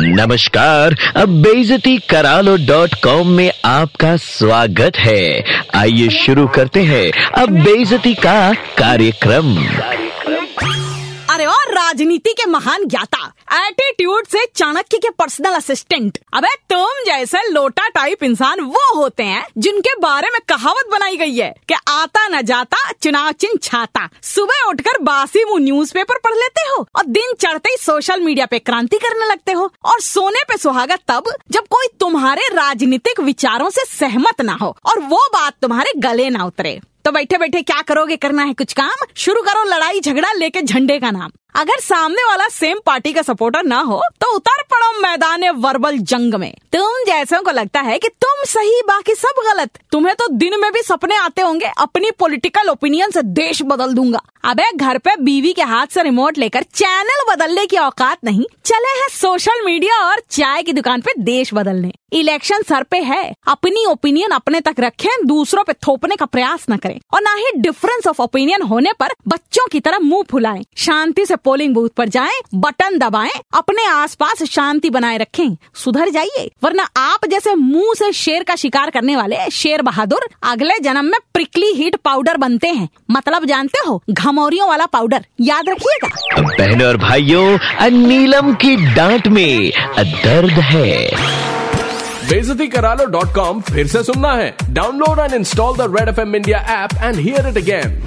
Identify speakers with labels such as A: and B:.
A: नमस्कार, अब बेजती करालो डॉट कॉम में आपका स्वागत है। आइए शुरू करते हैं अब बेजती का कार्यक्रम।
B: अरे और राजनीति के महान ज्ञाता एटीट्यूड से चाणक्य के पर्सनल असिस्टेंट अबे, तुम जैसे लोटा टाइप इंसान वो होते हैं, जिनके बारे में कहावत बनाई गई है कि आता न जाता, चुनाव चिन्ह छाता। सुबह उठकर बासी मुँह न्यूज़पेपर पढ़ लेते हो और दिन चढ़ते ही सोशल मीडिया पे क्रांति करने लगते हो। और सोने पे सुहागा तब, जब कोई तुम्हारे राजनीतिक विचारों से सहमत ना हो और वो बात तुम्हारे गले ना उतरे। तो बैठे बैठे क्या करोगे? करना है कुछ काम? शुरू करो लड़ाई झगड़ा लेके झंडे का नाम। अगर सामने वाला सेम पार्टी का सपोर्टर ना हो तो उतर पड़ो मैदान वर्बल जंग में। तुम जैसों को लगता है कि तुम सही, बाकी सब गलत। तुम्हें तो दिन में भी सपने आते होंगे, अपनी पॉलिटिकल ओपिनियन से देश बदल दूँगा। अबे, घर पे बीवी के हाथ से रिमोट लेकर चैनल बदलने की औकात नहीं। चले हैं सोशल मीडिया और चाय की दुकान पे देश बदलने। इलेक्शन सर पे है। अपनी ओपिनियन अपने तक रखें, दूसरों पे थोपने का प्रयास न करें। और ना ही डिफरेंस ऑफ़ ओपिनियन होने पर बच्चों की तरह मुँह फुलाएँ। शांति से पोलिंग बूथ पर जाएँ बटन दबाएँ अपने आसपास शांति बनाए रखें। सुधर जाइए वरना आप जैसे मुँह से शेर का शिकार करने वाले शेर बहादुर अगले जन्म में प्रिकली हीट पाउडर बनते हैं। मतलब जानते हो घमौरियों वाला पाउडर याद रखिएगा।
A: बहनों और भाइयों नीलम की डांट में दर्द है।
C: बेजती करा लो डॉट कॉम फिर से सुनना है। Download and install the Red F M India app and hear it again